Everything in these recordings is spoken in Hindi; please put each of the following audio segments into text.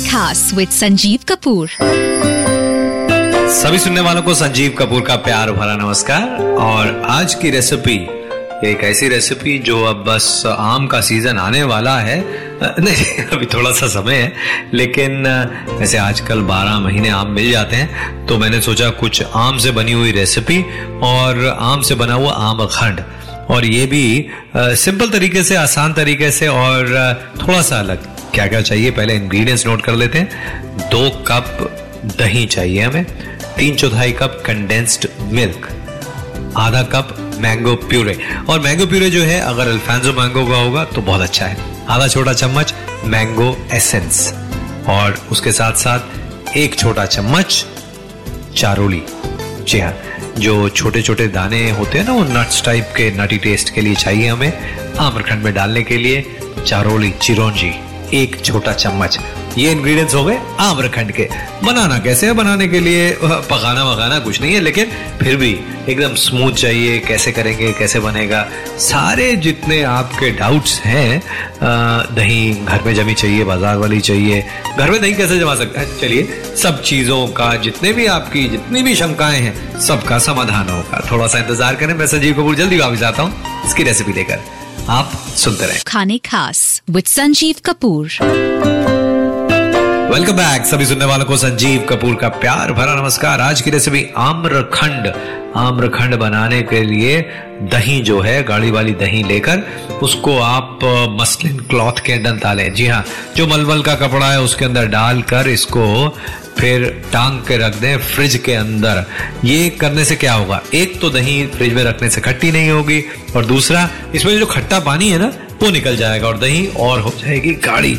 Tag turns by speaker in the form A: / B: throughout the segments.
A: खास विद संजीव कपूर।
B: सभी सुनने वालों को संजीव कपूर का प्यार भरा नमस्कार। और आज की रेसिपी एक ऐसी रेसिपी जो अब बस आम का सीज़न आने वाला है। नहीं, अभी थोड़ा सा समय है, लेकिन वैसे आजकल 12 महीने आम मिल जाते हैं तो मैंने सोचा कुछ आम से बनी हुई रेसिपी और आम से बना हुआ आम खंड। और ये भी सिंपल तरीके से, आसान तरीके से और थोड़ा सा अलग। क्या क्या चाहिए? पहले इंग्रेडिएंट्स नोट कर लेते हैं। दो कप दही चाहिए हमें। तीन चौथाई कप कंडेंस्ड मिल्क आधा कप मैंगो प्यूरे और मैंगो प्यूरे जो है, अगर अल्फांसो मैंगो का होगा तो बहुत अच्छा है। आधा छोटा चम्मच मैंगो एसेंस और उसके साथ साथ एक छोटा चम्मच चारोली। जी हाँ जो छोटे छोटे दाने होते हैं ना, वो नट्स टाइप के नटी टेस्ट के लिए चाहिए हमें, आम्रखंड में डालने के लिए। चारोली, चिरौंजी। एक छोटा चम्मच। ये इंग्रेडिएंट्स हो गए आम्रखंड के। बनाना कैसे है बनाने के लिए? पकाना वकाना कुछ नहीं है, लेकिन फिर भी एकदम स्मूथ चाहिए, कैसे करेंगे, कैसे बनेगा? सारे जितने आपके डाउट्स हैं दही घर में जमी चाहिए, बाज़ार वाली चाहिए, घर में दही कैसे जमा सकते हैं? चलिए, सब चीज़ों का, जितने भी आपकी, जितनी भी शंकाएँ हैं, सबका समाधान होगा। थोड़ा सा इंतज़ार करें, मैं संजीव कपूर, जल्दी वापस आता हूँ। इसकी रेसिपी लेकर। आप सुनते रहे।
A: खाने खास with Sanjeev Kapoor.
B: Welcome back सभी सुनने वालों को संजीव कपूर का प्यार भरा नमस्कार। आज की रेसिपी आम्रखंड। आम्रखंड बनाने के लिए दही जो है, गाड़ी वाली दही लेकर उसको आप मसलिन क्लॉथ के अंदर डालें। जी हाँ जो मलमल का कपड़ा है उसके अंदर डालकर इसको फिर टांग के रख दें फ्रिज के अंदर। ये करने से क्या होगा? एक तो दही फ्रिज में रखने से खट्टी नहीं होगी और दूसरा, इसमें जो खट्टा पानी है ना, वो निकल जाएगा और दही और हो जाएगी गाढ़ी।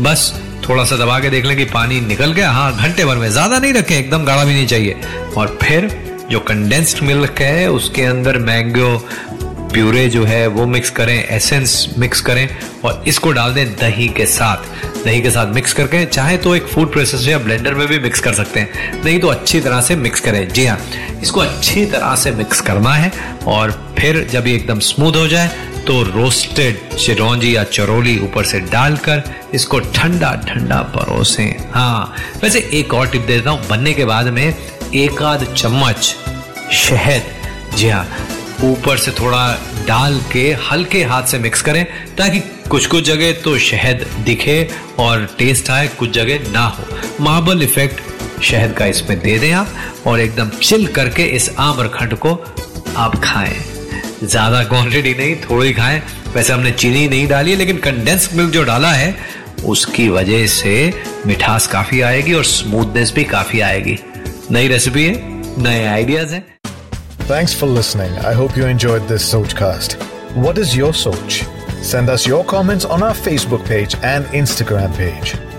B: बस थोड़ा सा दबा के देख लें कि पानी निकल गया। हाँ घंटे भर में, ज़्यादा नहीं रखें, एकदम गाढ़ा भी नहीं चाहिए। और फिर जो कंडेंस्ड मिल्क है, उसके अंदर मैंगो प्यूरे जो है, वो मिक्स करें एसेंस मिक्स करें और इसको डाल दें दही के साथ। दही के साथ मिक्स करके, चाहे तो एक फ़ूड प्रोसेसर या ब्लेंडर में भी मिक्स कर सकते हैं। नहीं तो अच्छी तरह से मिक्स करें। जी हाँ इसको अच्छी तरह से मिक्स करना है और फिर जब ये एकदम स्मूथ हो जाए तो रोस्टेड चिरौंजी या चरोली ऊपर से डालकर इसको ठंडा ठंडा परोसें। हाँ वैसे एक और टिप देता हूँ। बनने के बाद में एक आध चम्मच शहद, जी हाँ ऊपर से थोड़ा डाल के हल्के हाथ से मिक्स करें ताकि कुछ कुछ जगह तो शहद दिखे और टेस्ट आए, कुछ जगह ना हो। मार्बल इफ़ेक्ट शहद का इसमें दे दें आप और एकदम चिल करके इस आम्रखंड को आप खाएँ। ज़्यादा क्वांटिटी नहीं, थोड़ी खाएँ। वैसे हमने चीनी नहीं डाली है लेकिन कंडेंस मिल्क जो डाला है, उसकी वजह से मिठास काफ़ी आएगी और स्मूथनेस भी काफ़ी आएगी। नई रेसिपी है, नए आइडियाज़ है।
C: Thanks for listening I hope you enjoyed this Sochcast what is your soch send us your comments on our Facebook page and Instagram page